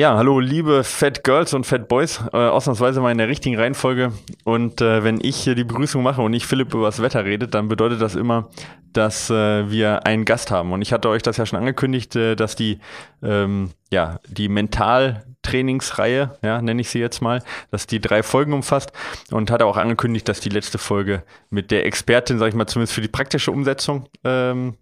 Ja, hallo liebe Fat Girls und Fat Boys, äh, ausnahmsweise mal in der richtigen Reihenfolge. Und äh, wenn ich hier die Begrüßung mache und nicht Philipp über das Wetter redet, dann bedeutet das immer, dass äh, wir einen Gast haben. Und ich hatte euch das ja schon angekündigt, äh, dass die, ähm, ja, die Mentaltrainingsreihe, ja, nenne ich sie jetzt mal, dass die drei Folgen umfasst und hatte auch angekündigt, dass die letzte Folge mit der Expertin, sag ich mal, zumindest für die praktische Umsetzung ähm,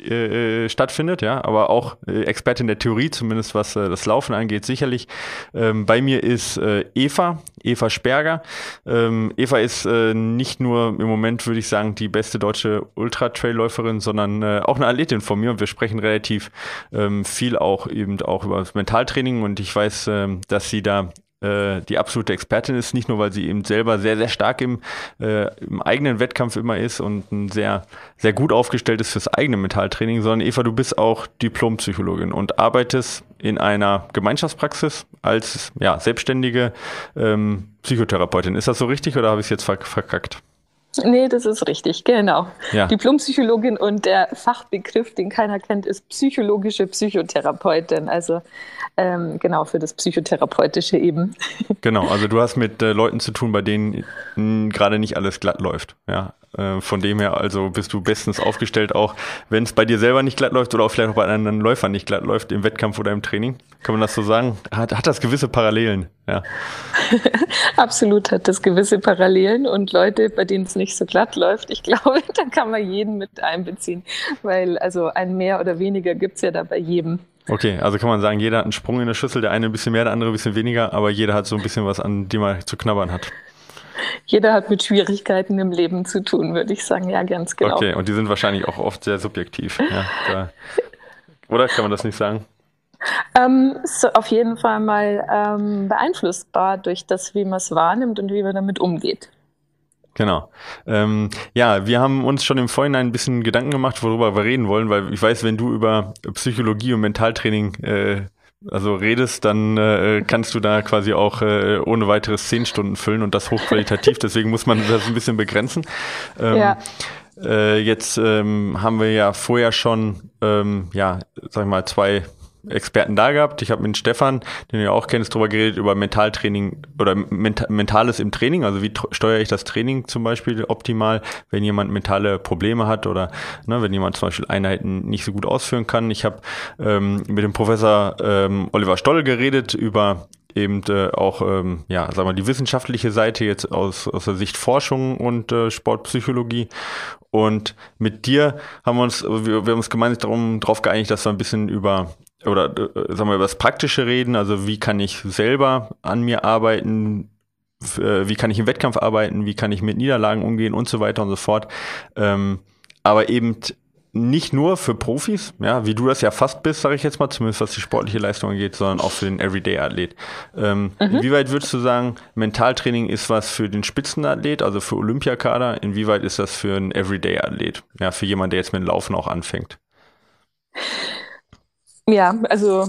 äh, stattfindet, ja, aber auch äh, Expertin der Theorie, zumindest was äh, das Laufen angeht, sicherlich. Ähm, bei mir ist äh, Eva, Eva Sperger. Ähm, Eva ist äh, nicht nur im Moment, würde ich sagen, die beste deutsche Ultra-Trail-Läuferin, sondern äh, auch eine Athletin von mir und wir sprechen relativ ähm, viel auch eben auch über das Mentaltraining und ich weiß, ähm, dass sie da äh, die absolute Expertin ist, nicht nur, weil sie eben selber sehr, sehr stark im, äh, im eigenen Wettkampf immer ist und ein sehr, sehr gut aufgestellt ist fürs eigene Metalltraining, sondern Eva, du bist auch Diplompsychologin und arbeitest in einer Gemeinschaftspraxis als ja, selbstständige ähm, Psychotherapeutin. Ist das so richtig oder habe ich es jetzt verkackt? Nee, das ist richtig, genau. Ja. Diplompsychologin und der Fachbegriff, den keiner kennt, ist psychologische Psychotherapeutin. Also ähm, genau für das Psychotherapeutische eben. Genau, also du hast mit äh, Leuten zu tun, bei denen gerade nicht alles glatt läuft. Ja, äh, von dem her also bist du bestens aufgestellt, auch wenn es bei dir selber nicht glatt läuft oder auch vielleicht auch bei anderen Läufern nicht glatt läuft, im Wettkampf oder im Training. Kann man das so sagen? Hat, hat das gewisse Parallelen? Ja. Absolut hat das gewisse Parallelen und Leute, bei denen es nicht so glatt läuft, ich glaube, da kann man jeden mit einbeziehen, weil also ein mehr oder weniger gibt es ja da bei jedem. Okay, also kann man sagen, jeder hat einen Sprung in der Schüssel, der eine ein bisschen mehr, der andere ein bisschen weniger, aber jeder hat so ein bisschen was, an dem er zu knabbern hat. Jeder hat mit Schwierigkeiten im Leben zu tun, würde ich sagen. Ja, ganz genau. Okay, und die sind wahrscheinlich auch oft sehr subjektiv. Ja, oder kann man das nicht sagen? Ähm, ist auf jeden Fall mal ähm, beeinflussbar durch das, wie man es wahrnimmt und wie man damit umgeht. Genau. Ähm, ja, wir haben uns schon im Vorhinein ein bisschen Gedanken gemacht, worüber wir reden wollen, weil ich weiß, wenn du über Psychologie und Mentaltraining äh, also redest, dann äh, kannst du da quasi auch äh, ohne weiteres zehn Stunden füllen und das hochqualitativ. Deswegen muss man das ein bisschen begrenzen. Ähm, ja. Äh, jetzt ähm, haben wir ja vorher schon, ähm, ja, sag ich mal, zwei Experten da gehabt. Ich habe mit Stefan, den ja auch kennst, darüber geredet, über Mentaltraining oder Ment Mentales im Training. Also wie steuere ich das Training zum Beispiel optimal, wenn jemand mentale Probleme hat oder ne, wenn jemand zum Beispiel Einheiten nicht so gut ausführen kann. Ich habe ähm, mit dem Professor ähm, Oliver Stoll geredet über eben äh, auch, ähm, ja, sagen wir, die wissenschaftliche Seite jetzt aus, aus der Sicht Forschung und äh, Sportpsychologie. Und mit dir haben wir uns, wir, wir haben uns gemeinsam darum, darauf geeinigt, dass wir ein bisschen über oder äh, sagen wir über das Praktische reden, also wie kann ich selber an mir arbeiten, äh, wie kann ich im Wettkampf arbeiten, wie kann ich mit Niederlagen umgehen und so weiter und so fort. Ähm, aber eben nicht nur für Profis, ja, wie du das ja fast bist, sage ich jetzt mal, zumindest was die sportliche Leistung angeht, sondern auch für den Everyday-Athlet. Ähm, mhm. Inwieweit würdest du sagen, Mentaltraining ist was für den Spitzenathlet, also für Olympiakader? Inwieweit ist das für einen Everyday-Athlet? Ja, für jemanden, der jetzt mit dem Laufen auch anfängt? Ja, also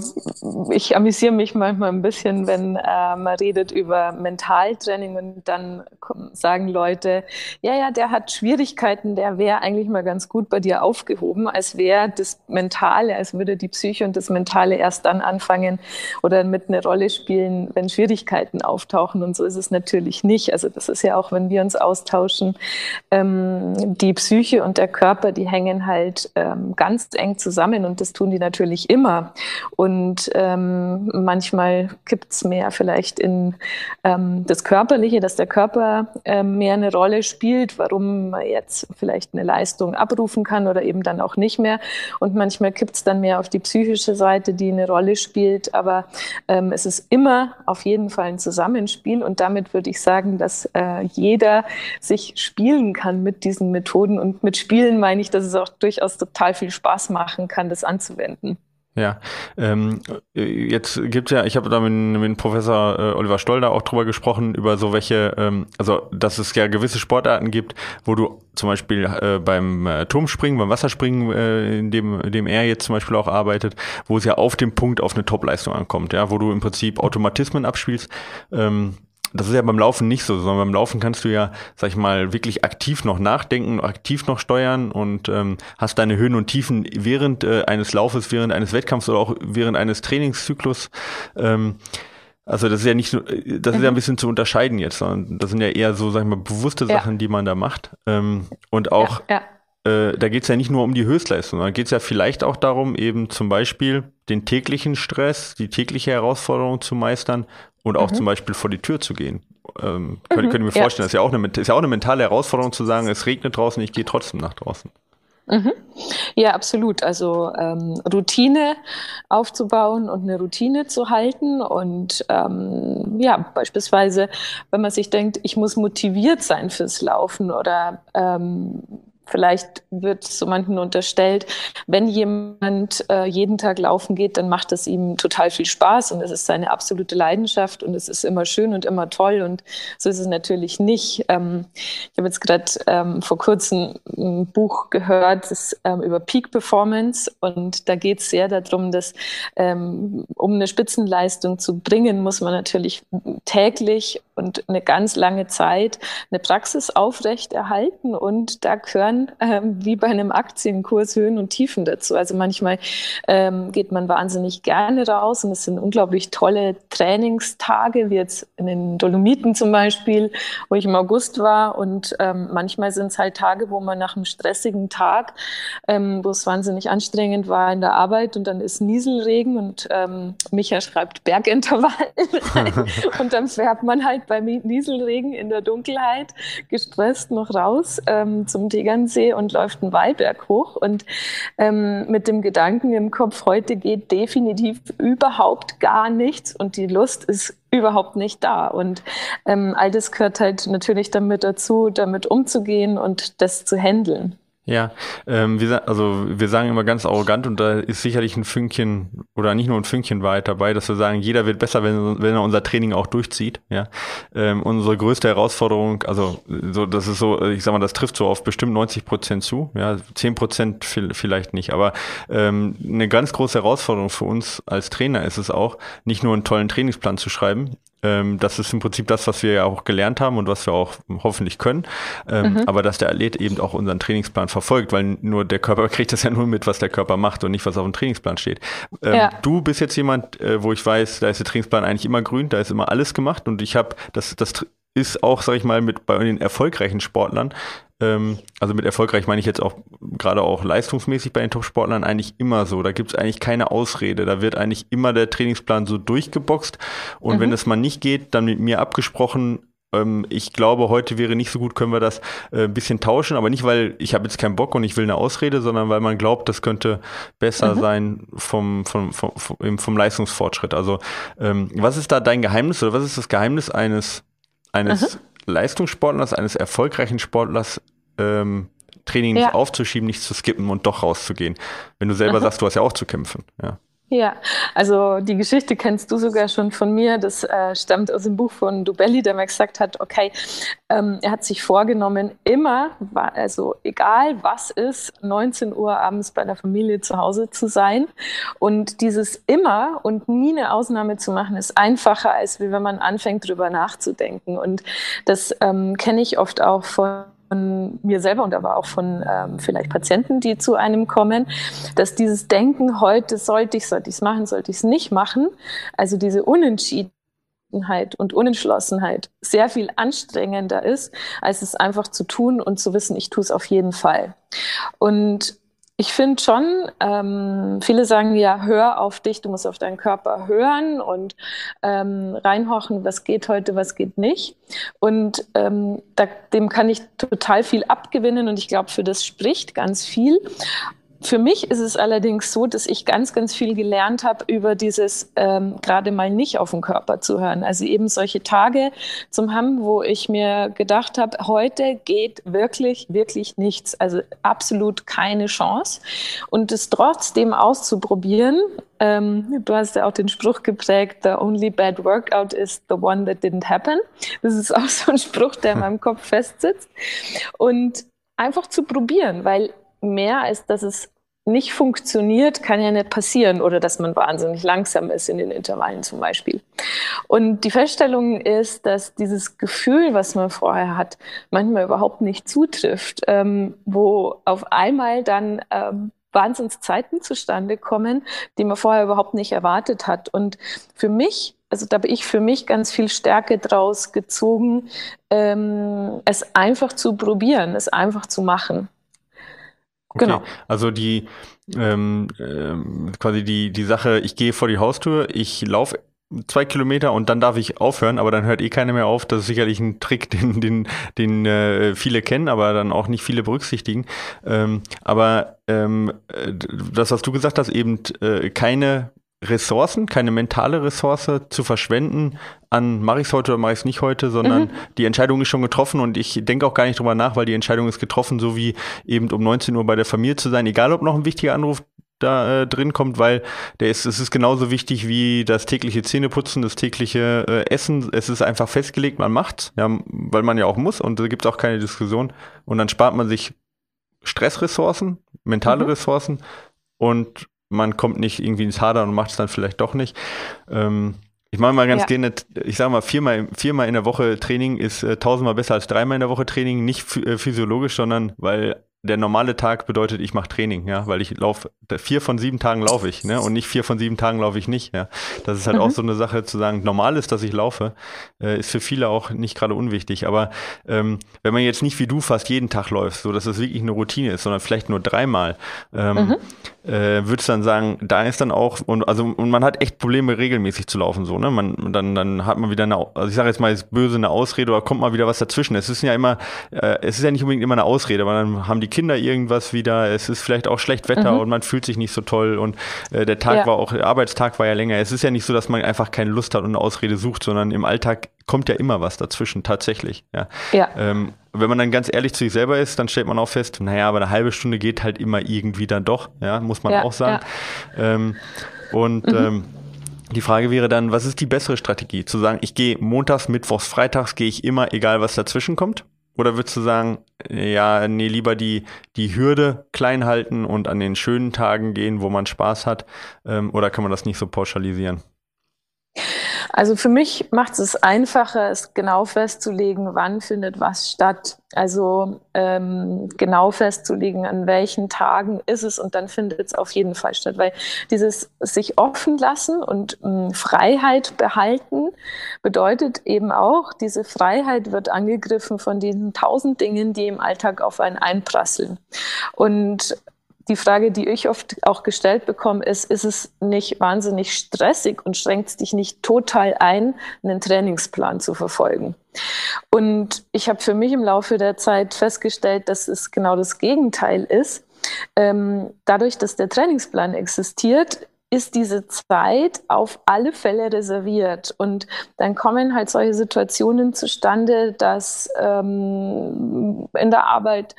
ich amüsiere mich manchmal ein bisschen, wenn äh, man redet über Mentaltraining und dann sagen Leute, ja, ja, der hat Schwierigkeiten, der wäre eigentlich mal ganz gut bei dir aufgehoben, als wäre das Mentale, als würde die Psyche und das Mentale erst dann anfangen oder mit einer Rolle spielen, wenn Schwierigkeiten auftauchen. Und so ist es natürlich nicht. Also das ist ja auch, wenn wir uns austauschen, ähm, die Psyche und der Körper, die hängen halt ähm, ganz eng zusammen und das tun die natürlich immer immer. Und ähm, manchmal gibt es mehr vielleicht in ähm, das Körperliche, dass der Körper ähm, mehr eine Rolle spielt, warum man jetzt vielleicht eine Leistung abrufen kann oder eben dann auch nicht mehr. Und manchmal gibt es dann mehr auf die psychische Seite, die eine Rolle spielt. Aber ähm, es ist immer auf jeden Fall ein Zusammenspiel. Und damit würde ich sagen, dass äh, jeder sich spielen kann mit diesen Methoden. Und mit Spielen meine ich, dass es auch durchaus total viel Spaß machen kann, das anzuwenden. Ja, ähm, jetzt gibt's ja, ich habe da mit, mit Professor äh, Oliver Stolder auch drüber gesprochen, über so welche, ähm, also dass es ja gewisse Sportarten gibt, wo du zum Beispiel äh, beim äh, Turmspringen, beim Wasserspringen, äh, in, dem, in dem er jetzt zum Beispiel auch arbeitet, wo es ja auf dem Punkt auf eine Topleistung ankommt, ja, wo du im Prinzip Automatismen abspielst. Ähm, das ist ja beim Laufen nicht so, sondern beim Laufen kannst du ja, sag ich mal, wirklich aktiv noch nachdenken, aktiv noch steuern und ähm, hast deine Höhen und Tiefen während äh, eines Laufes, während eines Wettkampfs oder auch während eines Trainingszyklus. Ähm, also das ist ja nicht, das ist ja ein mhm. bisschen zu unterscheiden jetzt, sondern das sind ja eher so, sag ich mal, bewusste Sachen, ja. die man da macht. Ähm, und auch ja, ja. Äh, da geht es ja nicht nur um die Höchstleistung, sondern geht es ja vielleicht auch darum, eben zum Beispiel den täglichen Stress, die tägliche Herausforderung zu meistern und auch mhm. zum Beispiel vor die Tür zu gehen. Ähm, könnt, mhm. könnt ihr mir vorstellen, ja. das ist ja, auch eine, ist ja auch eine mentale Herausforderung zu sagen, es regnet draußen, ich gehe trotzdem nach draußen. Mhm. Ja, absolut. Also ähm, Routine aufzubauen und eine Routine zu halten. Und ähm, ja, beispielsweise, wenn man sich denkt, ich muss motiviert sein fürs Laufen oder ähm, Vielleicht wird so manchen unterstellt, wenn jemand äh, jeden Tag laufen geht, dann macht das ihm total viel Spaß und es ist seine absolute Leidenschaft und es ist immer schön und immer toll und so ist es natürlich nicht. Ähm, ich habe jetzt gerade ähm, vor kurzem ein Buch gehört das, ähm, über Peak Performance und da geht es sehr darum, dass ähm, um eine Spitzenleistung zu bringen, muss man natürlich täglich und eine ganz lange Zeit eine Praxis aufrechterhalten und da gehören ähm, wie bei einem Aktienkurs Höhen und Tiefen dazu. Also manchmal ähm, geht man wahnsinnig gerne raus und es sind unglaublich tolle Trainingstage, wie jetzt in den Dolomiten zum Beispiel, wo ich im August war. Und ähm, manchmal sind es halt Tage, wo man nach einem stressigen Tag, ähm, wo es wahnsinnig anstrengend war in der Arbeit und dann ist Nieselregen und ähm, Micha schreibt Bergintervall und dann fährt man halt beim Nieselregen in der Dunkelheit gestresst noch raus ähm, zum Tegernsee und läuft einen Wallberg hoch und ähm, mit dem Gedanken im Kopf, heute geht definitiv überhaupt gar nichts und die Lust ist überhaupt nicht da. Und ähm, all das gehört halt natürlich damit dazu, damit umzugehen und das zu handeln. Ja, ähm, wir, also wir sagen immer ganz arrogant und da ist sicherlich ein Fünkchen oder nicht nur ein Fünkchen weit dabei, dass wir sagen, jeder wird besser, wenn, wenn er unser Training auch durchzieht. Ja, ähm, unsere größte Herausforderung, also so, das ist so, ich sag mal, das trifft so auf bestimmt 90 Prozent zu, ja, 10 Prozent vielleicht nicht, aber ähm, eine ganz große Herausforderung für uns als Trainer ist es auch, nicht nur einen tollen Trainingsplan zu schreiben, das ist im Prinzip das, was wir ja auch gelernt haben und was wir auch hoffentlich können. Ähm, mhm. Aber dass der Athlet eben auch unseren Trainingsplan verfolgt, weil nur der Körper kriegt das ja nur mit, was der Körper macht und nicht, was auf dem Trainingsplan steht. Ähm, ja. Du bist jetzt jemand, äh, wo ich weiß, da ist der Trainingsplan eigentlich immer grün, da ist immer alles gemacht und ich habe, das, das ist auch, sag ich mal, mit bei den erfolgreichen Sportlern ähm, also mit erfolgreich meine ich jetzt auch gerade auch leistungsmäßig bei den Top-Sportlern eigentlich immer so. Da gibt es eigentlich keine Ausrede. Da wird eigentlich immer der Trainingsplan so durchgeboxt. Und mhm. wenn es mal nicht geht, dann mit mir abgesprochen, ähm, ich glaube, heute wäre nicht so gut, können wir das äh, ein bisschen tauschen, aber nicht, weil ich habe jetzt keinen Bock und ich will eine Ausrede, sondern weil man glaubt, das könnte besser mhm. sein vom, vom, vom, vom, vom Leistungsfortschritt. Also ähm, was ist da dein Geheimnis oder was ist das Geheimnis eines, eines mhm. Leistungssportlers, eines erfolgreichen Sportlers, ähm, Training nicht ja. aufzuschieben, nicht zu skippen und doch rauszugehen. Wenn du selber sagst, du hast ja auch zu kämpfen. Ja. Ja, also die Geschichte kennst du sogar schon von mir. Das äh, stammt aus dem Buch von Dubelli, der mir gesagt hat, okay, ähm, er hat sich vorgenommen, immer, also egal was ist, 19 Uhr abends bei der Familie zu Hause zu sein. Und dieses immer und nie eine Ausnahme zu machen, ist einfacher, als wenn man anfängt, drüber nachzudenken. Und das ähm, kenne ich oft auch von von mir selber und aber auch von ähm, vielleicht Patienten, die zu einem kommen, dass dieses Denken, heute sollte ich, sollte ich es machen, sollte ich es nicht machen, also diese Unentschiedenheit und Unentschlossenheit sehr viel anstrengender ist, als es einfach zu tun und zu wissen, ich tue es auf jeden Fall. Und ich finde schon, ähm, viele sagen ja, hör auf dich, du musst auf deinen Körper hören und ähm, reinhorchen, was geht heute, was geht nicht. Und ähm, da, dem kann ich total viel abgewinnen und ich glaube, für das spricht ganz viel. Für mich ist es allerdings so, dass ich ganz, ganz viel gelernt habe über dieses ähm, gerade mal nicht auf den Körper zu hören. Also eben solche Tage zum haben, wo ich mir gedacht habe, heute geht wirklich, wirklich nichts. Also absolut keine Chance. Und es trotzdem auszuprobieren. Ähm, du hast ja auch den Spruch geprägt, the only bad workout is the one that didn't happen. Das ist auch so ein Spruch, der in meinem Kopf festsitzt. Und einfach zu probieren, weil mehr als dass es nicht funktioniert, kann ja nicht passieren oder dass man wahnsinnig langsam ist in den Intervallen zum Beispiel. Und die Feststellung ist, dass dieses Gefühl, was man vorher hat, manchmal überhaupt nicht zutrifft, ähm, wo auf einmal dann ähm, Wahnsinnszeiten zustande kommen, die man vorher überhaupt nicht erwartet hat. Und für mich also da habe ich für mich ganz viel Stärke draus gezogen, ähm, es einfach zu probieren, es einfach zu machen. Okay. Genau. Also die ähm, ähm, quasi die, die Sache, ich gehe vor die Haustür, ich laufe zwei Kilometer und dann darf ich aufhören, aber dann hört eh keiner mehr auf. Das ist sicherlich ein Trick, den, den, den äh, viele kennen, aber dann auch nicht viele berücksichtigen. Ähm, aber ähm, äh, das, was du gesagt hast, eben äh, keine Ressourcen, keine mentale Ressource zu verschwenden an mache ich es heute oder mache ich es nicht heute, sondern mhm. die Entscheidung ist schon getroffen und ich denke auch gar nicht drüber nach, weil die Entscheidung ist getroffen, so wie eben um 19 Uhr bei der Familie zu sein, egal ob noch ein wichtiger Anruf da äh, drin kommt, weil der ist, es ist genauso wichtig wie das tägliche Zähneputzen, das tägliche äh, Essen. Es ist einfach festgelegt, man macht, ja, weil man ja auch muss und da gibt es auch keine Diskussion. Und dann spart man sich Stressressourcen, mentale mhm. Ressourcen und man kommt nicht irgendwie ins Hadern und macht es dann vielleicht doch nicht. Ähm, ich mache mal ganz ja. gerne, ich sage mal, viermal, viermal in der Woche Training ist äh, tausendmal besser als dreimal in der Woche Training, nicht äh, physiologisch, sondern weil der normale Tag bedeutet, ich mache Training, ja, weil ich laufe, vier von sieben Tagen laufe ich, ne, und nicht vier von sieben Tagen laufe ich nicht, ja. Das ist halt mhm. auch so eine Sache zu sagen, normal ist, dass ich laufe, äh, ist für viele auch nicht gerade unwichtig. Aber ähm, wenn man jetzt nicht wie du fast jeden Tag läufst, so dass es wirklich eine Routine ist, sondern vielleicht nur dreimal, ähm, mhm äh, würdest dann sagen, da ist dann auch, und also und man hat echt Probleme, regelmäßig zu laufen, so, ne? Man, dann, dann hat man wieder eine, also ich sage jetzt mal jetzt böse eine Ausrede oder kommt mal wieder was dazwischen. Es ist ja immer, äh, es ist ja nicht unbedingt immer eine Ausrede, weil dann haben die Kinder irgendwas wieder, es ist vielleicht auch schlecht Wetter mhm. und man fühlt sich nicht so toll und äh, der Tag ja. war auch, der Arbeitstag war ja länger. Es ist ja nicht so, dass man einfach keine Lust hat und eine Ausrede sucht, sondern im Alltag kommt ja immer was dazwischen, tatsächlich. Ja. ja. Ähm, wenn man dann ganz ehrlich zu sich selber ist, dann stellt man auch fest, naja, aber eine halbe Stunde geht halt immer irgendwie dann doch, ja, muss man ja, auch sagen. Ja. Ähm, und mhm. ähm, die Frage wäre dann, was ist die bessere Strategie? Zu sagen, ich gehe montags, mittwochs, freitags, gehe ich immer, egal was dazwischen kommt? Oder würdest du sagen, ja, nee, lieber die, die Hürde klein halten und an den schönen Tagen gehen, wo man Spaß hat? Ähm, oder kann man das nicht so pauschalisieren? Also für mich macht es einfacher, es genau festzulegen, wann findet was statt. Also ähm, genau festzulegen, an welchen Tagen ist es und dann findet es auf jeden Fall statt. Weil dieses sich offen lassen und ähm, Freiheit behalten bedeutet eben auch, diese Freiheit wird angegriffen von diesen tausend Dingen, die im Alltag auf einen einprasseln. Und die Frage, die ich oft auch gestellt bekomme, ist, ist es nicht wahnsinnig stressig und schränkt es dich nicht total ein, einen Trainingsplan zu verfolgen? Und ich habe für mich im Laufe der Zeit festgestellt, dass es genau das Gegenteil ist. Ähm, dadurch, dass der Trainingsplan existiert, ist diese Zeit auf alle Fälle reserviert. Und dann kommen halt solche Situationen zustande, dass ähm, in der Arbeit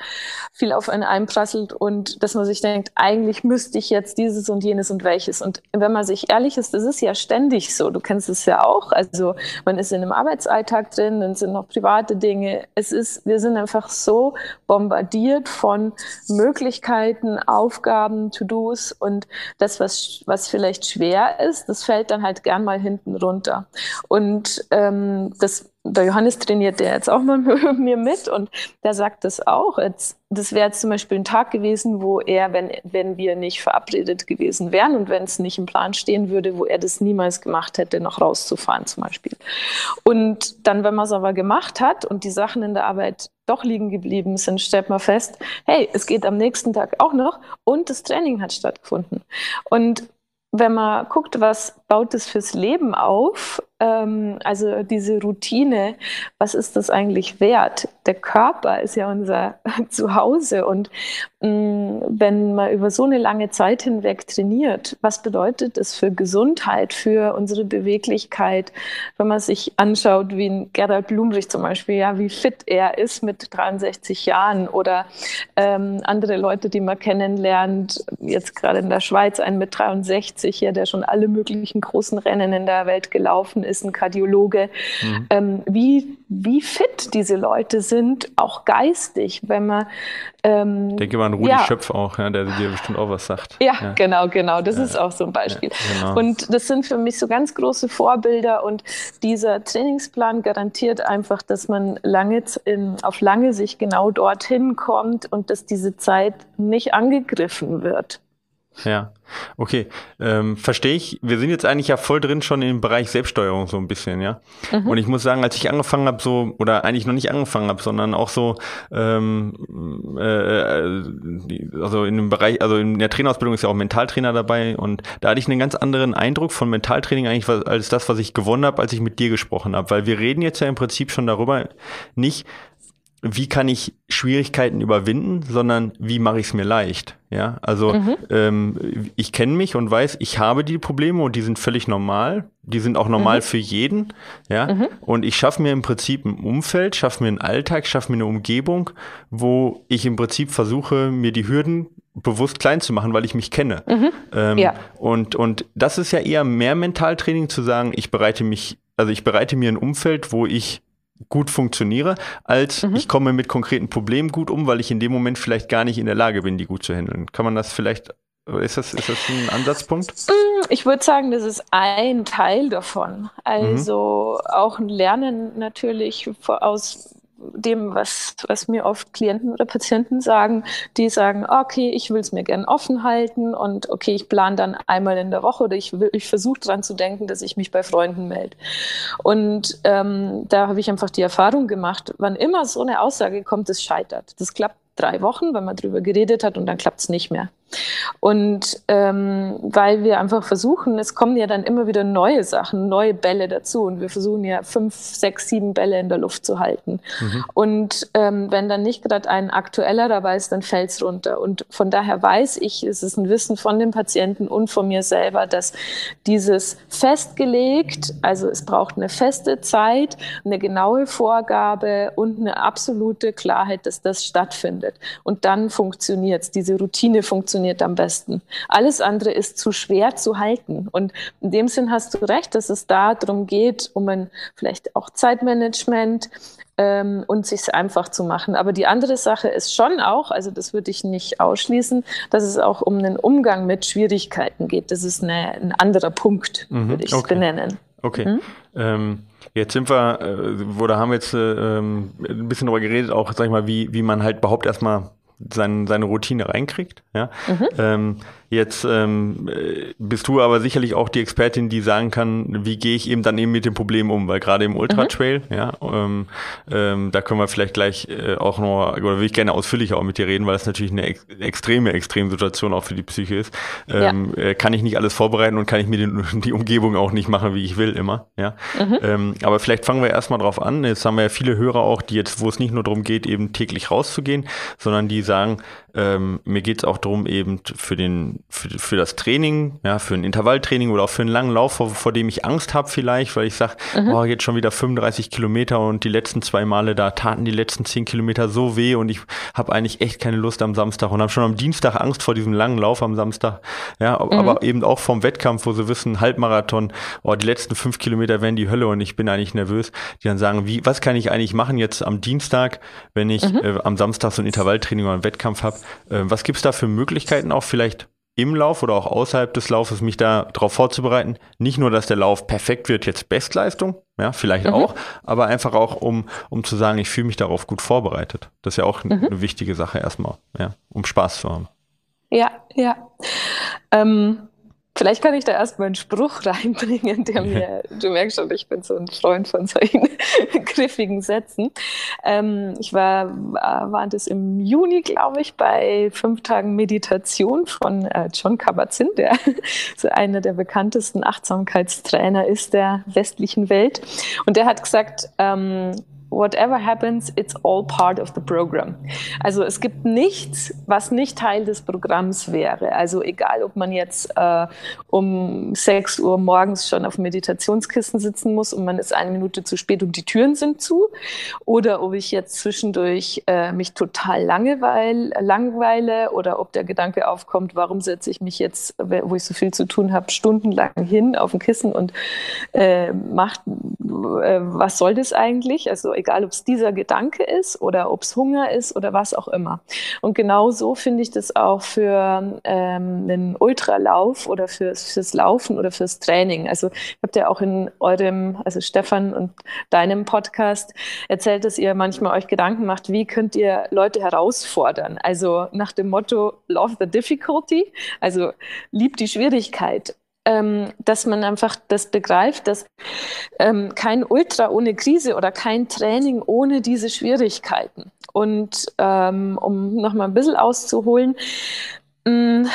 viel auf einen einprasselt und dass man sich denkt, eigentlich müsste ich jetzt dieses und jenes und welches. Und wenn man sich ehrlich ist, das ist ja ständig so. Du kennst es ja auch. Also man ist in einem Arbeitsalltag drin, dann sind noch private Dinge. Es ist, wir sind einfach so bombardiert von Möglichkeiten, Aufgaben, To-Dos und das, was, was was vielleicht schwer ist, das fällt dann halt gern mal hinten runter. Und ähm, das, der Johannes trainiert der jetzt auch mal mit mir mit und der sagt das auch. Jetzt, das wäre jetzt zum Beispiel ein Tag gewesen, wo er, wenn, wenn wir nicht verabredet gewesen wären und wenn es nicht im Plan stehen würde, wo er das niemals gemacht hätte, noch rauszufahren zum Beispiel. Und dann, wenn man es aber gemacht hat und die Sachen in der Arbeit doch liegen geblieben sind, stellt man fest, hey, es geht am nächsten Tag auch noch und das Training hat stattgefunden. Und wenn man guckt, was baut es fürs Leben auf, ähm, also diese Routine, was ist das eigentlich wert? Der Körper ist ja unser Zuhause. Und mh, mm, wenn man über so eine lange Zeit hinweg trainiert, was bedeutet das für Gesundheit, für unsere Beweglichkeit? Wenn man sich anschaut, wie ein Gerald Blumrich zum Beispiel, ja, wie fit er ist mit 63 Jahren oder ähm, andere Leute, die man kennenlernt, jetzt gerade in der Schweiz, ein mit 63 hier, der schon alle möglichen großen Rennen in der Welt gelaufen ist, ein Kardiologe. Mhm. Ähm, wie, wie fit diese Leute sind, auch geistig, wenn man. Ähm, ich denke mal an Rudi ja. Schöpf auch, ja, der dir bestimmt auch was sagt. Ja, ja. genau, genau. Das ist auch so ein Beispiel. Genau. Und das sind für mich so ganz große Vorbilder und dieser Trainingsplan garantiert einfach, dass man lange in, auf lange Sicht genau dorthin kommt und dass diese Zeit nicht angegriffen wird. Ja, okay. Ähm, Verstehe ich. Wir sind jetzt eigentlich ja voll drin schon im Bereich Selbststeuerung so ein bisschen, ja. Mhm. Und ich muss sagen, als ich angefangen habe, so, oder eigentlich noch nicht angefangen habe, sondern auch so, ähm, äh, also in dem Bereich, also in der Trainerausbildung ist ja auch Mentaltrainer dabei und da hatte ich einen ganz anderen Eindruck von Mentaltraining eigentlich als das, was ich gewonnen habe, als ich mit dir gesprochen habe. Weil wir reden jetzt ja im Prinzip schon darüber, nicht, wie kann ich Schwierigkeiten überwinden, sondern wie mache ich es mir leicht. Ja, also mhm. ähm, ich kenne mich und weiß, ich habe die Probleme und die sind völlig normal. Die sind auch normal mhm. für jeden. Ja, mhm. und ich schaffe mir im Prinzip ein Umfeld, schaffe mir einen Alltag, schaffe mir eine Umgebung, wo ich im Prinzip versuche, mir die Hürden bewusst klein zu machen, weil ich mich kenne. Mhm. Ähm, ja. Und und das ist ja eher mehr Mentaltraining zu sagen, ich bereite mich, also ich bereite mir ein Umfeld, wo ich gut funktioniere, als mhm. ich komme mit konkreten Problemen gut um, weil ich in dem Moment vielleicht gar nicht in der Lage bin, die gut zu handeln. Kann man das vielleicht, ist das, ist das ein Ansatzpunkt? Mm, ich würde sagen, das ist ein Teil davon. Also mhm. auch ein Lernen natürlich aus dem, was, was mir oft Klienten oder Patienten sagen, die sagen, okay, ich will es mir gern offen halten und okay, ich plane dann einmal in der Woche oder ich, ich versuche dran zu denken, dass ich mich bei Freunden melde. Und ähm, da habe ich einfach die Erfahrung gemacht, wann immer so eine Aussage kommt, das scheitert. Das klappt drei Wochen, wenn man drüber geredet hat und dann klappt es nicht mehr. Und ähm, weil wir einfach versuchen, es kommen ja dann immer wieder neue Sachen, neue Bälle dazu und wir versuchen ja fünf, sechs, sieben Bälle in der Luft zu halten. Mhm. Und ähm, wenn dann nicht gerade ein aktueller dabei ist, dann fällt es runter. Und von daher weiß ich, es ist ein Wissen von dem Patienten und von mir selber, dass dieses festgelegt, also es braucht eine feste Zeit, eine genaue Vorgabe und eine absolute Klarheit, dass das stattfindet. Und dann funktioniert es, diese Routine funktioniert funktioniert am besten. Alles andere ist zu schwer zu halten. Und in dem Sinn hast du recht, dass es da darum geht, um ein vielleicht auch Zeitmanagement ähm, und sich einfach zu machen. Aber die andere Sache ist schon auch, also das würde ich nicht ausschließen, dass es auch um einen Umgang mit Schwierigkeiten geht. Das ist eine, ein anderer Punkt, mhm, würde ich es okay. benennen. Okay. Mhm. Ähm, jetzt sind wir, äh, oder haben wir jetzt äh, ähm, ein bisschen darüber geredet, auch, sag ich mal, wie, wie man halt überhaupt erstmal sein, seine Routine reinkriegt. Ja? Mhm. Ähm, Jetzt ähm, bist du aber sicherlich auch die Expertin, die sagen kann, wie gehe ich eben dann eben mit dem Problem um, weil gerade im Ultra Trail, mhm. ja, ähm, ähm, da können wir vielleicht gleich äh, auch noch, oder will ich gerne ausführlicher auch mit dir reden, weil das natürlich eine ex extreme Extremsituation auch für die Psyche ist. Ähm, ja. äh, kann ich nicht alles vorbereiten und kann ich mir die, die Umgebung auch nicht machen, wie ich will immer, ja. Mhm. Ähm, aber vielleicht fangen wir erstmal drauf an. Jetzt haben wir ja viele Hörer auch, die jetzt, wo es nicht nur darum geht, eben täglich rauszugehen, sondern die sagen, ähm, mir geht es auch darum, eben für den für, für das Training, ja, für ein Intervalltraining oder auch für einen langen Lauf, vor, vor dem ich Angst habe vielleicht, weil ich sage, mhm. oh, jetzt schon wieder 35 Kilometer und die letzten zwei Male, da taten die letzten 10 Kilometer so weh und ich habe eigentlich echt keine Lust am Samstag und habe schon am Dienstag Angst vor diesem langen Lauf am Samstag. Ja, mhm. aber eben auch vom Wettkampf, wo sie wissen, Halbmarathon, oh, die letzten fünf Kilometer wären die Hölle und ich bin eigentlich nervös. Die dann sagen, wie, was kann ich eigentlich machen jetzt am Dienstag, wenn ich mhm. äh, am Samstag so ein Intervalltraining oder einen Wettkampf habe? Äh, was gibt's da für Möglichkeiten auch vielleicht im Lauf oder auch außerhalb des Laufes mich da darauf vorzubereiten. Nicht nur, dass der Lauf perfekt wird, jetzt Bestleistung, ja, vielleicht mhm. auch, aber einfach auch, um, um zu sagen, ich fühle mich darauf gut vorbereitet. Das ist ja auch mhm. eine wichtige Sache erstmal, ja, um Spaß zu haben. Ja, ja. Ähm, Vielleicht kann ich da erstmal einen Spruch reinbringen, der mir, du merkst schon, ich bin so ein Freund von solchen griffigen Sätzen. Ähm, ich war, war das im Juni, glaube ich, bei fünf Tagen Meditation von äh, John Kabat-Zinn, der so einer der bekanntesten Achtsamkeitstrainer ist der westlichen Welt. Und der hat gesagt, ähm, whatever happens, it's all part of the program. Also es gibt nichts, was nicht Teil des Programms wäre. Also egal, ob man jetzt äh, um 6 Uhr morgens schon auf Meditationskissen sitzen muss und man ist eine Minute zu spät und die Türen sind zu, oder ob ich jetzt zwischendurch äh, mich total langeweil, langweile oder ob der Gedanke aufkommt, warum setze ich mich jetzt, wo ich so viel zu tun habe, stundenlang hin auf ein Kissen und äh, macht, äh, was soll das eigentlich? Also egal, ob es dieser Gedanke ist oder ob es Hunger ist oder was auch immer. Und genau so finde ich das auch für ähm, einen Ultralauf oder fürs, fürs Laufen oder fürs Training. Also habt ihr auch in eurem, also Stefan und deinem Podcast erzählt, dass ihr manchmal euch Gedanken macht, wie könnt ihr Leute herausfordern? Also nach dem Motto Love the Difficulty, also liebt die Schwierigkeit ähm, dass man einfach das begreift, dass ähm, kein Ultra ohne Krise oder kein Training ohne diese Schwierigkeiten. Und ähm, um nochmal ein bisschen auszuholen, mm,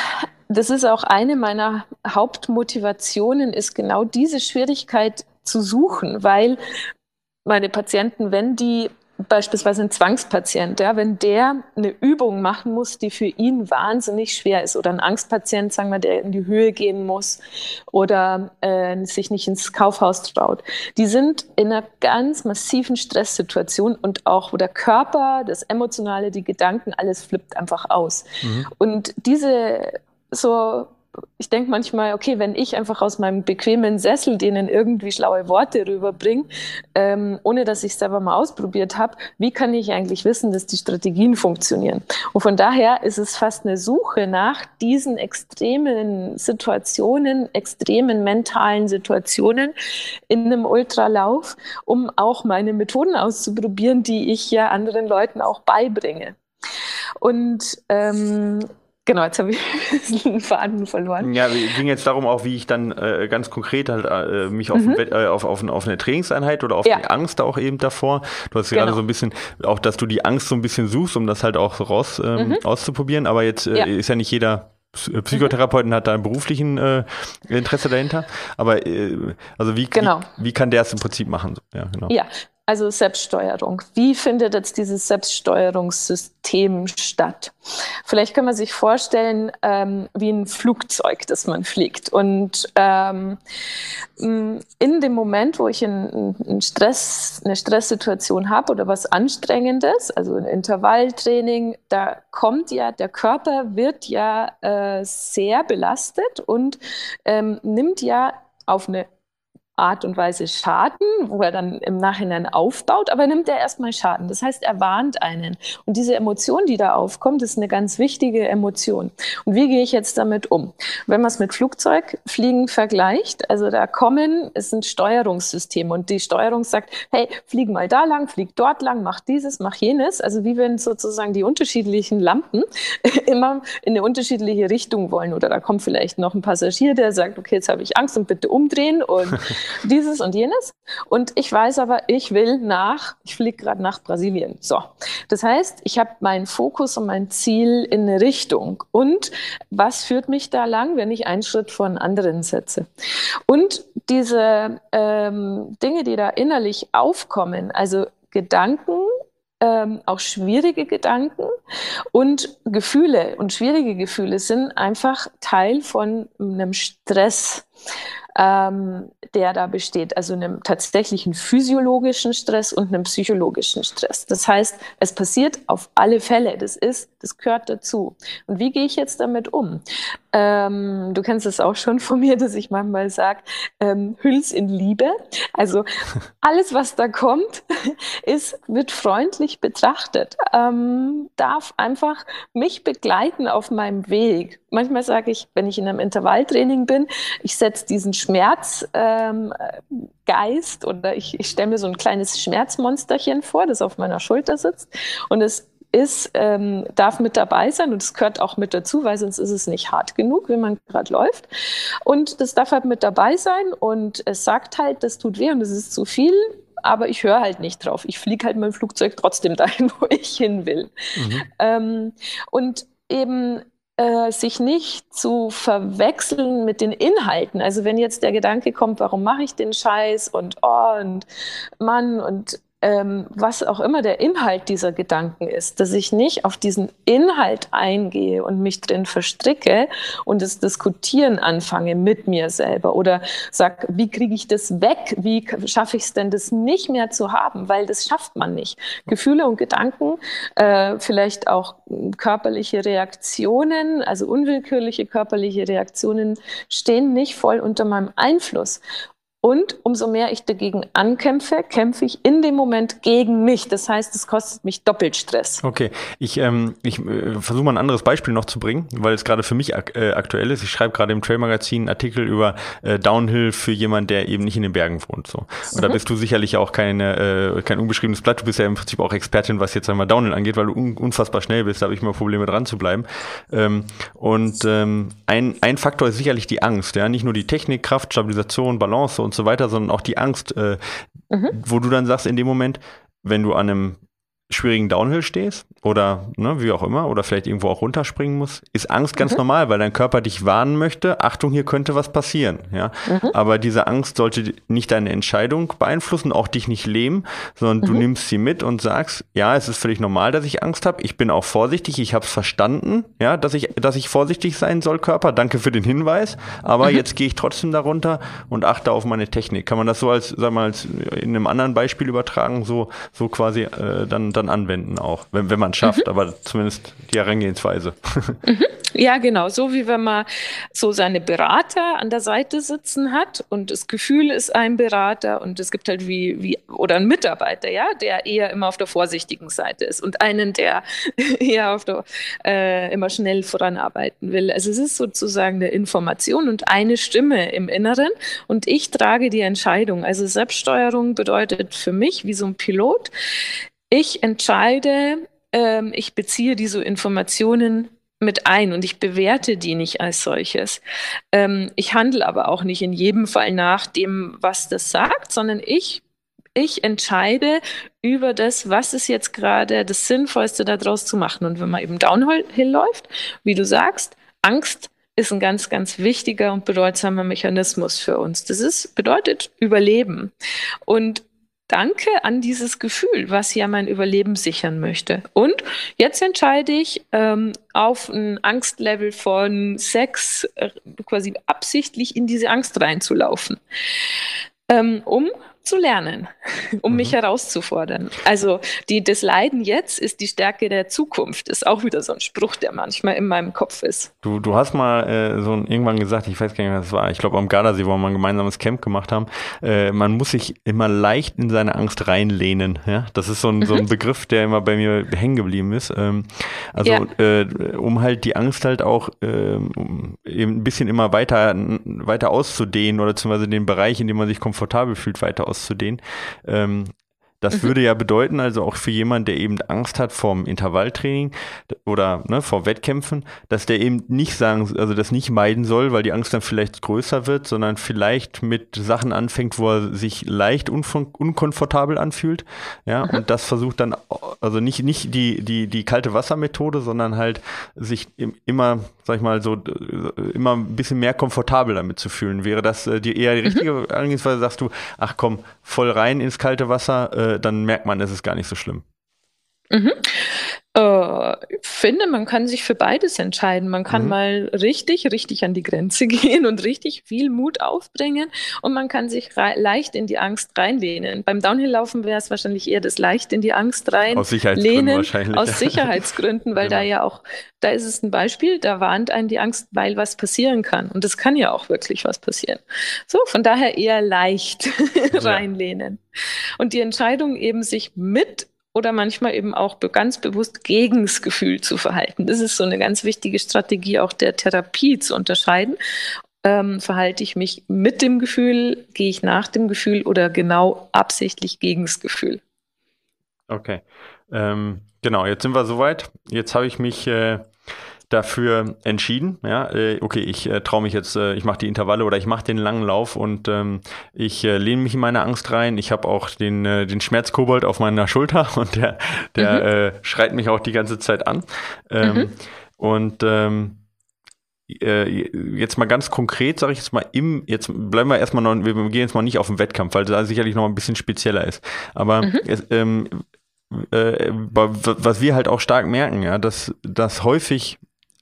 das ist auch eine meiner Hauptmotivationen, ist genau diese Schwierigkeit zu suchen, weil meine Patienten, wenn die beispielsweise ein Zwangspatient, ja, wenn der eine Übung machen muss, die für ihn wahnsinnig schwer ist, oder ein Angstpatient, sagen wir, der in die Höhe gehen muss oder äh, sich nicht ins Kaufhaus traut, die sind in einer ganz massiven Stresssituation und auch, wo der Körper, das Emotionale, die Gedanken, alles flippt einfach aus. Mhm. Und diese so ich denke manchmal, okay, wenn ich einfach aus meinem bequemen Sessel denen irgendwie schlaue Worte rüberbringe, ähm, ohne dass ich es selber mal ausprobiert habe, wie kann ich eigentlich wissen, dass die Strategien funktionieren? Und von daher ist es fast eine Suche nach diesen extremen Situationen, extremen mentalen Situationen in einem Ultralauf, um auch meine Methoden auszuprobieren, die ich ja anderen Leuten auch beibringe. Und ähm, Genau, jetzt habe ich den Faden verloren. Ja, es ging jetzt darum auch, wie ich dann äh, ganz konkret halt äh, mich auf, mhm. äh, auf, auf, auf, eine Trainingseinheit oder auf ja. die Angst auch eben davor. Du hast genau. gerade so ein bisschen, auch dass du die Angst so ein bisschen suchst, um das halt auch so raus ähm, mhm. auszuprobieren. Aber jetzt äh, ja. ist ja nicht jeder äh, Psychotherapeuten mhm. hat da einen beruflichen äh, Interesse dahinter. Aber äh, also wie, genau. wie, wie, kann der es im Prinzip machen? Ja, genau. Ja, also Selbststeuerung. Wie findet jetzt dieses Selbststeuerungssystem statt? Vielleicht kann man sich vorstellen, ähm, wie ein Flugzeug, das man fliegt. Und ähm, in dem Moment, wo ich einen Stress, eine Stresssituation habe oder was Anstrengendes, also ein Intervalltraining, da kommt ja, der Körper wird ja äh, sehr belastet und ähm, nimmt ja auf eine Art und Weise Schaden, wo er dann im Nachhinein aufbaut, aber nimmt er erstmal Schaden. Das heißt, er warnt einen. Und diese Emotion, die da aufkommt, ist eine ganz wichtige Emotion. Und wie gehe ich jetzt damit um? Wenn man es mit Flugzeugfliegen vergleicht, also da kommen, es sind Steuerungssysteme und die Steuerung sagt, hey, flieg mal da lang, flieg dort lang, mach dieses, mach jenes. Also wie wenn sozusagen die unterschiedlichen Lampen immer in eine unterschiedliche Richtung wollen. Oder da kommt vielleicht noch ein Passagier, der sagt, okay, jetzt habe ich Angst und bitte umdrehen und dieses und jenes. Und ich weiß aber, ich will nach, ich fliege gerade nach Brasilien. So. Das heißt, ich habe meinen Fokus und mein Ziel in eine Richtung. Und was führt mich da lang, wenn ich einen Schritt vor einen anderen setze? Und diese ähm, Dinge, die da innerlich aufkommen, also Gedanken, ähm, auch schwierige Gedanken und Gefühle und schwierige Gefühle sind einfach Teil von einem Stress ähm, der da besteht, also einem tatsächlichen physiologischen Stress und einem psychologischen Stress. Das heißt, es passiert auf alle Fälle. Das ist, das gehört dazu. Und wie gehe ich jetzt damit um? Ähm, du kennst es auch schon von mir, dass ich manchmal sage, ähm, hüll's in Liebe. Also alles, was da kommt, ist, wird freundlich betrachtet, ähm, darf einfach mich begleiten auf meinem Weg. Manchmal sage ich, wenn ich in einem Intervalltraining bin, ich setze diesen Schmerzgeist ähm, oder ich, ich stelle mir so ein kleines Schmerzmonsterchen vor, das auf meiner Schulter sitzt und es ist, ähm, darf mit dabei sein und es gehört auch mit dazu, weil sonst ist es nicht hart genug, wenn man gerade läuft. Und das darf halt mit dabei sein und es sagt halt, das tut weh und es ist zu viel, aber ich höre halt nicht drauf. Ich fliege halt dem Flugzeug trotzdem dahin, wo ich hin will. Mhm. Ähm, und eben äh, sich nicht zu verwechseln mit den Inhalten. Also wenn jetzt der Gedanke kommt, warum mache ich den Scheiß und oh und Mann und ähm, was auch immer der Inhalt dieser Gedanken ist, dass ich nicht auf diesen Inhalt eingehe und mich drin verstricke und das Diskutieren anfange mit mir selber oder sag, wie kriege ich das weg? Wie schaffe ich es denn, das nicht mehr zu haben? Weil das schafft man nicht. Gefühle und Gedanken, äh, vielleicht auch körperliche Reaktionen, also unwillkürliche körperliche Reaktionen stehen nicht voll unter meinem Einfluss. Und umso mehr ich dagegen ankämpfe, kämpfe ich in dem Moment gegen mich. Das heißt, es kostet mich doppelt Stress. Okay, ich, ähm, ich äh, versuche mal ein anderes Beispiel noch zu bringen, weil es gerade für mich ak äh, aktuell ist. Ich schreibe gerade im Trail-Magazin einen Artikel über äh, Downhill für jemanden, der eben nicht in den Bergen wohnt. So. Und mhm. da bist du sicherlich auch keine, äh, kein unbeschriebenes Blatt. Du bist ja im Prinzip auch Expertin, was jetzt einmal Downhill angeht, weil du un unfassbar schnell bist. Da habe ich immer Probleme dran zu bleiben. Ähm, und ähm, ein, ein Faktor ist sicherlich die Angst. Ja? Nicht nur die Technik, Kraft, Stabilisation, Balance und und so weiter, sondern auch die Angst, äh, mhm. wo du dann sagst in dem Moment, wenn du an einem schwierigen Downhill stehst oder ne, wie auch immer oder vielleicht irgendwo auch runterspringen muss, ist Angst ganz mhm. normal, weil dein Körper dich warnen möchte, Achtung, hier könnte was passieren, ja. Mhm. Aber diese Angst sollte nicht deine Entscheidung beeinflussen, auch dich nicht lähmen, sondern mhm. du nimmst sie mit und sagst, ja, es ist völlig normal, dass ich Angst habe, ich bin auch vorsichtig, ich habe es verstanden, ja, dass ich dass ich vorsichtig sein soll, Körper, danke für den Hinweis, aber mhm. jetzt gehe ich trotzdem darunter und achte auf meine Technik. Kann man das so als sag mal als in einem anderen Beispiel übertragen, so so quasi äh, dann, dann anwenden auch, wenn, wenn man es schafft, mhm. aber zumindest die Herangehensweise. Mhm. Ja, genau. So wie wenn man so seine Berater an der Seite sitzen hat und das Gefühl ist ein Berater und es gibt halt wie, wie oder ein Mitarbeiter, ja, der eher immer auf der vorsichtigen Seite ist und einen, der eher auf der äh, immer schnell voranarbeiten will. Also es ist sozusagen eine Information und eine Stimme im Inneren und ich trage die Entscheidung. Also Selbststeuerung bedeutet für mich wie so ein Pilot, ich entscheide, ähm, ich beziehe diese Informationen mit ein und ich bewerte die nicht als solches. Ähm, ich handle aber auch nicht in jedem Fall nach dem, was das sagt, sondern ich, ich entscheide über das, was ist jetzt gerade das Sinnvollste daraus zu machen. Und wenn man eben Downhill läuft, wie du sagst, Angst ist ein ganz, ganz wichtiger und bedeutsamer Mechanismus für uns. Das ist, bedeutet Überleben. Und Danke an dieses Gefühl, was ja mein Überleben sichern möchte. Und jetzt entscheide ich ähm, auf ein Angstlevel von sechs äh, quasi absichtlich in diese Angst reinzulaufen, ähm, um zu lernen, um mhm. mich herauszufordern. Also die, das Leiden jetzt ist die Stärke der Zukunft, ist auch wieder so ein Spruch, der manchmal in meinem Kopf ist. Du, du hast mal äh, so irgendwann gesagt, ich weiß gar nicht, was das war, ich glaube am Gardasee, wo wir mal ein gemeinsames Camp gemacht haben, äh, man muss sich immer leicht in seine Angst reinlehnen. Ja? Das ist so ein, so ein mhm. Begriff, der immer bei mir hängen geblieben ist. Ähm, also ja. äh, um halt die Angst halt auch ähm, eben ein bisschen immer weiter, weiter auszudehnen oder beziehungsweise den Bereich, in dem man sich komfortabel fühlt, weiter auszudehnen. Ähm, das mhm. würde ja bedeuten, also auch für jemanden, der eben Angst hat vorm Intervalltraining oder ne, vor Wettkämpfen, dass der eben nicht sagen, also das nicht meiden soll, weil die Angst dann vielleicht größer wird, sondern vielleicht mit Sachen anfängt, wo er sich leicht unkomfortabel anfühlt. Ja, mhm. und das versucht dann, also nicht, nicht die, die, die kalte Wassermethode, sondern halt sich immer, sag ich mal, so immer ein bisschen mehr komfortabel damit zu fühlen. Wäre das äh, die eher die mhm. richtige mhm. Angehensweise, sagst du, ach komm, voll rein ins kalte Wasser, äh, dann merkt man, es ist gar nicht so schlimm. Mhm. Äh, ich finde, man kann sich für beides entscheiden. Man kann mhm. mal richtig, richtig an die Grenze gehen und richtig viel Mut aufbringen und man kann sich leicht in die Angst reinlehnen. Beim Downhill-Laufen wäre es wahrscheinlich eher das leicht in die Angst rein. Aus Sicherheitsgründen wahrscheinlich. Aus Sicherheitsgründen, weil genau. da ja auch, da ist es ein Beispiel, da warnt einen die Angst, weil was passieren kann. Und es kann ja auch wirklich was passieren. So, von daher eher leicht reinlehnen. Und die Entscheidung eben sich mit oder manchmal eben auch ganz bewusst gegen das Gefühl zu verhalten. Das ist so eine ganz wichtige Strategie auch der Therapie zu unterscheiden. Ähm, verhalte ich mich mit dem Gefühl, gehe ich nach dem Gefühl oder genau absichtlich gegen das Gefühl? Okay. Ähm, genau, jetzt sind wir soweit. Jetzt habe ich mich äh, dafür entschieden, ja, äh, okay, ich äh, traue mich jetzt, äh, ich mache die Intervalle oder ich mache den langen Lauf und ähm, ich äh, lehne mich in meine Angst rein. Ich habe auch den, äh, den Schmerzkobold auf meiner Schulter und der, der mhm. äh, schreit mich auch die ganze Zeit an. Ähm, mhm. Und ähm, äh, jetzt mal ganz konkret, sage ich jetzt mal, im, jetzt bleiben wir erstmal noch, wir gehen jetzt mal nicht auf den Wettkampf, weil da sicherlich noch ein bisschen spezieller ist. Aber mhm. es, ähm, äh, was wir halt auch stark merken, ja, dass, dass häufig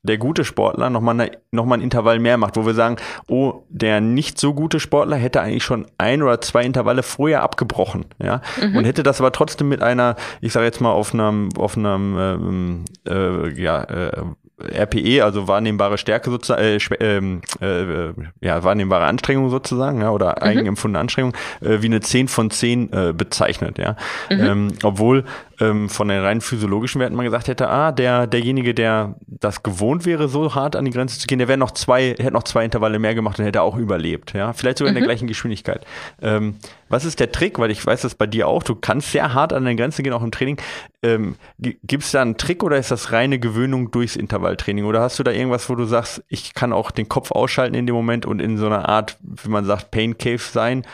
der gute Sportler nochmal ne, noch mal ein Intervall mehr macht, wo wir sagen, oh, der nicht so gute Sportler hätte eigentlich schon ein oder zwei Intervalle vorher abgebrochen, ja, mhm. und hätte das aber trotzdem mit einer, ich sage jetzt mal auf einem, auf einem, ähm, äh, ja, äh, RPE, also wahrnehmbare Stärke sozusagen, äh, ähm, äh, ja, wahrnehmbare Anstrengung sozusagen, ja, oder mhm. eigenempfundene Anstrengung, äh, wie eine 10 von 10 äh, bezeichnet, ja. Mhm. Ähm, obwohl ähm, von den rein physiologischen Werten man gesagt hätte, ah, der, derjenige, der das gewohnt wäre, so hart an die Grenze zu gehen, der wäre noch zwei, hätte noch zwei Intervalle mehr gemacht und hätte auch überlebt, ja. Vielleicht sogar mhm. in der mhm. gleichen Geschwindigkeit. Ähm, was ist der Trick? Weil ich weiß das bei dir auch, du kannst sehr hart an der Grenze gehen, auch im Training. Ähm, Gibt es da einen Trick oder ist das reine Gewöhnung durchs Intervalltraining? Oder hast du da irgendwas, wo du sagst, ich kann auch den Kopf ausschalten in dem Moment und in so einer Art, wie man sagt, Pain Cave sein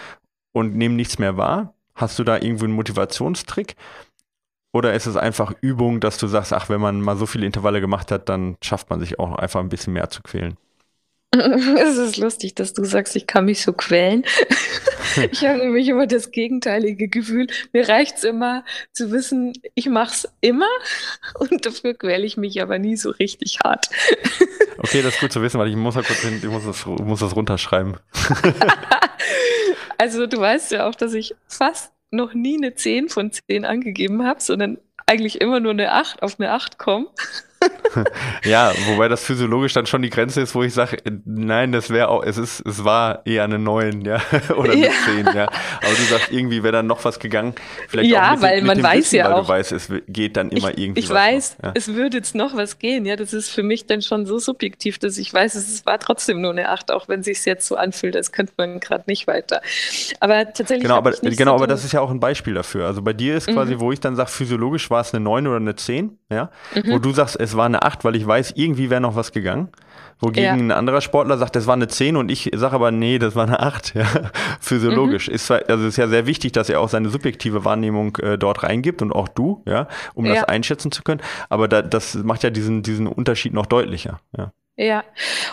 und nehme nichts mehr wahr? Hast du da irgendwo einen Motivationstrick? Oder ist es einfach Übung, dass du sagst, ach, wenn man mal so viele Intervalle gemacht hat, dann schafft man sich auch einfach ein bisschen mehr zu quälen? Es ist lustig, dass du sagst, ich kann mich so quälen. Ich habe nämlich immer das gegenteilige Gefühl. Mir reicht es immer zu wissen, ich mache es immer und dafür quäle ich mich aber nie so richtig hart. Okay, das ist gut zu wissen, weil ich muss, kurz hin, ich muss, das, muss das runterschreiben. Also du weißt ja auch, dass ich fast noch nie eine 10 von 10 angegeben habe, sondern eigentlich immer nur eine 8 auf eine 8 komme. ja, wobei das physiologisch dann schon die Grenze ist, wo ich sage, nein, das wäre auch, es ist, es war eher eine 9, ja, oder eine ja. 10, ja. Aber du sagst, irgendwie wäre dann noch was gegangen. Vielleicht ja, auch mit weil dem, man weiß Wissen, ja weil auch. du weißt, es geht dann immer ich, irgendwie Ich weiß, noch, ja. es würde jetzt noch was gehen, ja. Das ist für mich dann schon so subjektiv, dass ich weiß, es war trotzdem nur eine 8, auch wenn es sich jetzt so anfühlt, als könnte man gerade nicht weiter. Aber tatsächlich. Genau, aber, genau so aber das ist ja auch ein Beispiel dafür. Also bei dir ist quasi, mhm. wo ich dann sage, physiologisch war es eine 9 oder eine 10, ja. Mhm. Wo du sagst, es war eine 8, weil ich weiß, irgendwie wäre noch was gegangen. Wogegen ja. ein anderer Sportler sagt, das war eine 10 und ich sage aber, nee, das war eine 8, ja, physiologisch. Mhm. Ist, also ist ja sehr wichtig, dass er auch seine subjektive Wahrnehmung äh, dort reingibt und auch du, ja, um ja. das einschätzen zu können. Aber da, das macht ja diesen, diesen Unterschied noch deutlicher, ja. Ja,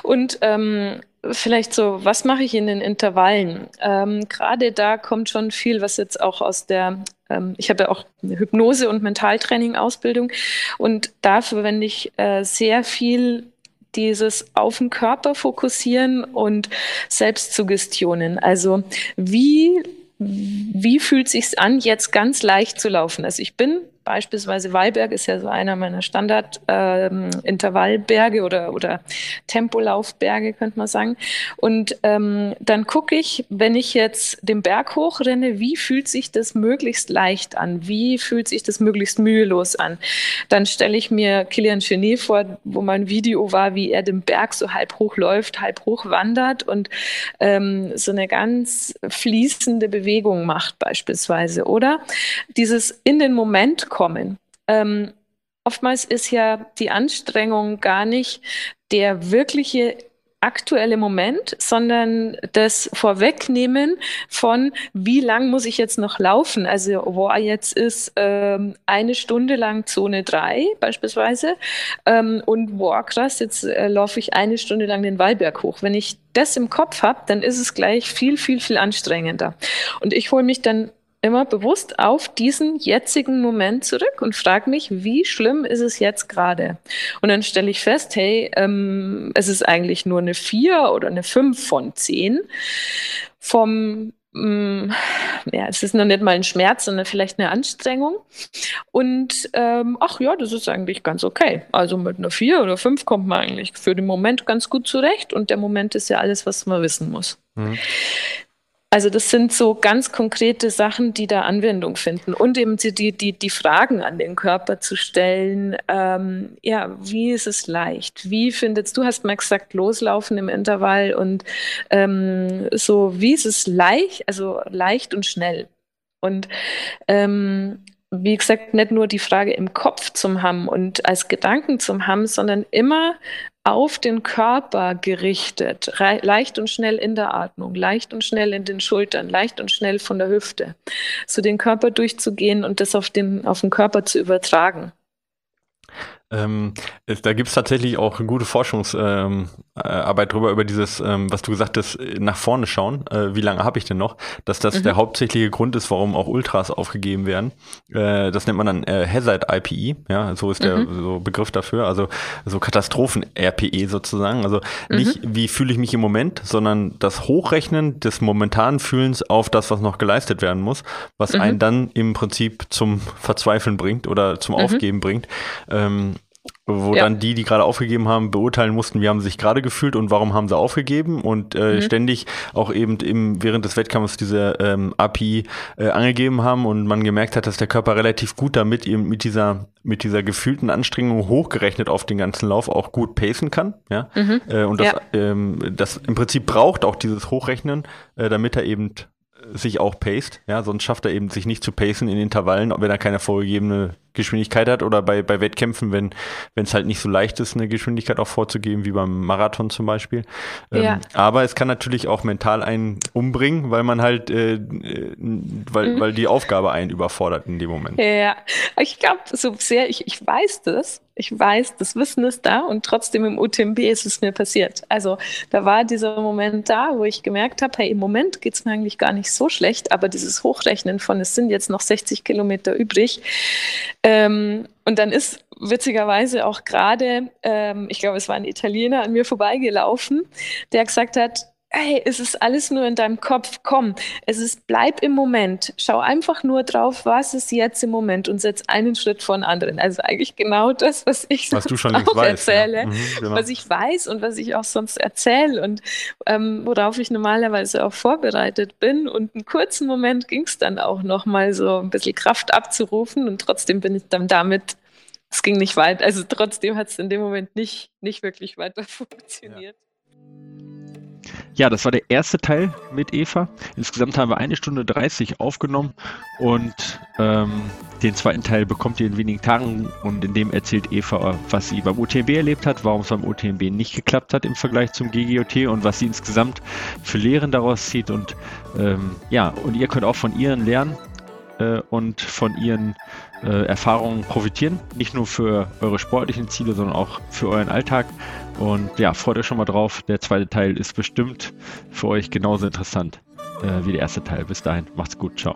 und ähm, vielleicht so, was mache ich in den Intervallen? Ähm, Gerade da kommt schon viel, was jetzt auch aus der, ähm, ich habe ja auch eine Hypnose- und Mentaltraining-Ausbildung und da verwende ich äh, sehr viel dieses auf den Körper fokussieren und Selbstsuggestionen. Also wie wie fühlt sich's an, jetzt ganz leicht zu laufen? Also ich bin Beispielsweise Wallberg ist ja so einer meiner Standard-Intervallberge ähm, oder, oder Tempolaufberge, könnte man sagen. Und ähm, dann gucke ich, wenn ich jetzt den Berg hochrenne, wie fühlt sich das möglichst leicht an? Wie fühlt sich das möglichst mühelos an? Dann stelle ich mir Kilian Chenet vor, wo mein Video war, wie er den Berg so halb hoch läuft, halb hoch wandert und ähm, so eine ganz fließende Bewegung macht beispielsweise. Oder dieses in den Moment kommen. Ähm, oftmals ist ja die Anstrengung gar nicht der wirkliche aktuelle Moment, sondern das Vorwegnehmen von, wie lang muss ich jetzt noch laufen? Also, wo jetzt ist ähm, eine Stunde lang Zone 3 beispielsweise ähm, und wow, krass, jetzt äh, laufe ich eine Stunde lang den Wallberg hoch. Wenn ich das im Kopf habe, dann ist es gleich viel, viel, viel anstrengender. Und ich hole mich dann immer bewusst auf diesen jetzigen Moment zurück und frage mich, wie schlimm ist es jetzt gerade? Und dann stelle ich fest, hey, ähm, es ist eigentlich nur eine 4 oder eine 5 von 10 vom mm, ja, es ist noch nicht mal ein Schmerz, sondern vielleicht eine Anstrengung. Und ähm, ach ja, das ist eigentlich ganz okay. Also mit einer 4 oder 5 kommt man eigentlich für den Moment ganz gut zurecht und der Moment ist ja alles, was man wissen muss. Mhm. Also das sind so ganz konkrete Sachen, die da Anwendung finden. Und eben die, die, die Fragen an den Körper zu stellen. Ähm, ja, wie ist es leicht? Wie findest du, hast mal gesagt, loslaufen im Intervall und ähm, so, wie ist es leicht, also leicht und schnell? Und ähm, wie gesagt, nicht nur die Frage im Kopf zum haben und als Gedanken zum haben, sondern immer auf den Körper gerichtet, leicht und schnell in der Atmung, leicht und schnell in den Schultern, leicht und schnell von der Hüfte, so den Körper durchzugehen und das auf den, auf den Körper zu übertragen. Ähm, es, da gibt es tatsächlich auch gute Forschungsarbeit ähm, äh, drüber, über dieses, ähm, was du gesagt hast, nach vorne schauen. Äh, wie lange habe ich denn noch? Dass das mhm. der hauptsächliche Grund ist, warum auch Ultras aufgegeben werden. Äh, das nennt man dann äh, Hazard IPE, ja, so ist der mhm. so Begriff dafür. Also so Katastrophen-RPE sozusagen. Also mhm. nicht, wie fühle ich mich im Moment, sondern das Hochrechnen des momentanen Fühlens auf das, was noch geleistet werden muss, was mhm. einen dann im Prinzip zum Verzweifeln bringt oder zum mhm. Aufgeben bringt. Wo ja. dann die, die gerade aufgegeben haben, beurteilen mussten, wie haben sie sich gerade gefühlt und warum haben sie aufgegeben und äh, mhm. ständig auch eben im, während des Wettkampfs diese ähm, API äh, angegeben haben und man gemerkt hat, dass der Körper relativ gut damit eben mit dieser mit dieser gefühlten Anstrengung hochgerechnet auf den ganzen Lauf auch gut pacen kann, ja, mhm. äh, und das, ja. ähm, das im Prinzip braucht auch dieses Hochrechnen, äh, damit er eben sich auch paced, ja, sonst schafft er eben sich nicht zu pacen in Intervallen, wenn er keine vorgegebene Geschwindigkeit hat oder bei, bei Wettkämpfen, wenn es halt nicht so leicht ist, eine Geschwindigkeit auch vorzugeben, wie beim Marathon zum Beispiel. Ähm, ja. Aber es kann natürlich auch mental einen umbringen, weil man halt, äh, weil, mhm. weil die Aufgabe einen überfordert in dem Moment. Ja, ich glaube so sehr, ich, ich weiß das, ich weiß, das Wissen ist da und trotzdem im UTMB ist es mir passiert. Also da war dieser Moment da, wo ich gemerkt habe, hey, im Moment geht es mir eigentlich gar nicht so schlecht, aber dieses Hochrechnen von, es sind jetzt noch 60 Kilometer übrig, ähm, und dann ist witzigerweise auch gerade, ähm, ich glaube, es war ein Italiener an mir vorbeigelaufen, der gesagt hat, hey, es ist alles nur in deinem Kopf, komm, es ist, bleib im Moment, schau einfach nur drauf, was ist jetzt im Moment und setz einen Schritt vor den anderen. Also eigentlich genau das, was ich was auch weißt, erzähle, ja. mhm, genau. was ich weiß und was ich auch sonst erzähle und ähm, worauf ich normalerweise auch vorbereitet bin. Und einen kurzen Moment ging es dann auch nochmal so ein bisschen Kraft abzurufen und trotzdem bin ich dann damit es ging nicht weit. Also trotzdem hat es in dem Moment nicht, nicht wirklich weiter funktioniert. Ja. Ja, das war der erste Teil mit Eva. Insgesamt haben wir eine Stunde 30 aufgenommen und ähm, den zweiten Teil bekommt ihr in wenigen Tagen und in dem erzählt Eva, was sie beim UTMB erlebt hat, warum es beim UTMB nicht geklappt hat im Vergleich zum GGOT und was sie insgesamt für Lehren daraus zieht und ähm, ja, und ihr könnt auch von ihren lernen äh, und von ihren äh, Erfahrungen profitieren. Nicht nur für eure sportlichen Ziele, sondern auch für euren Alltag. Und ja, freut euch schon mal drauf. Der zweite Teil ist bestimmt für euch genauso interessant äh, wie der erste Teil. Bis dahin, macht's gut. Ciao.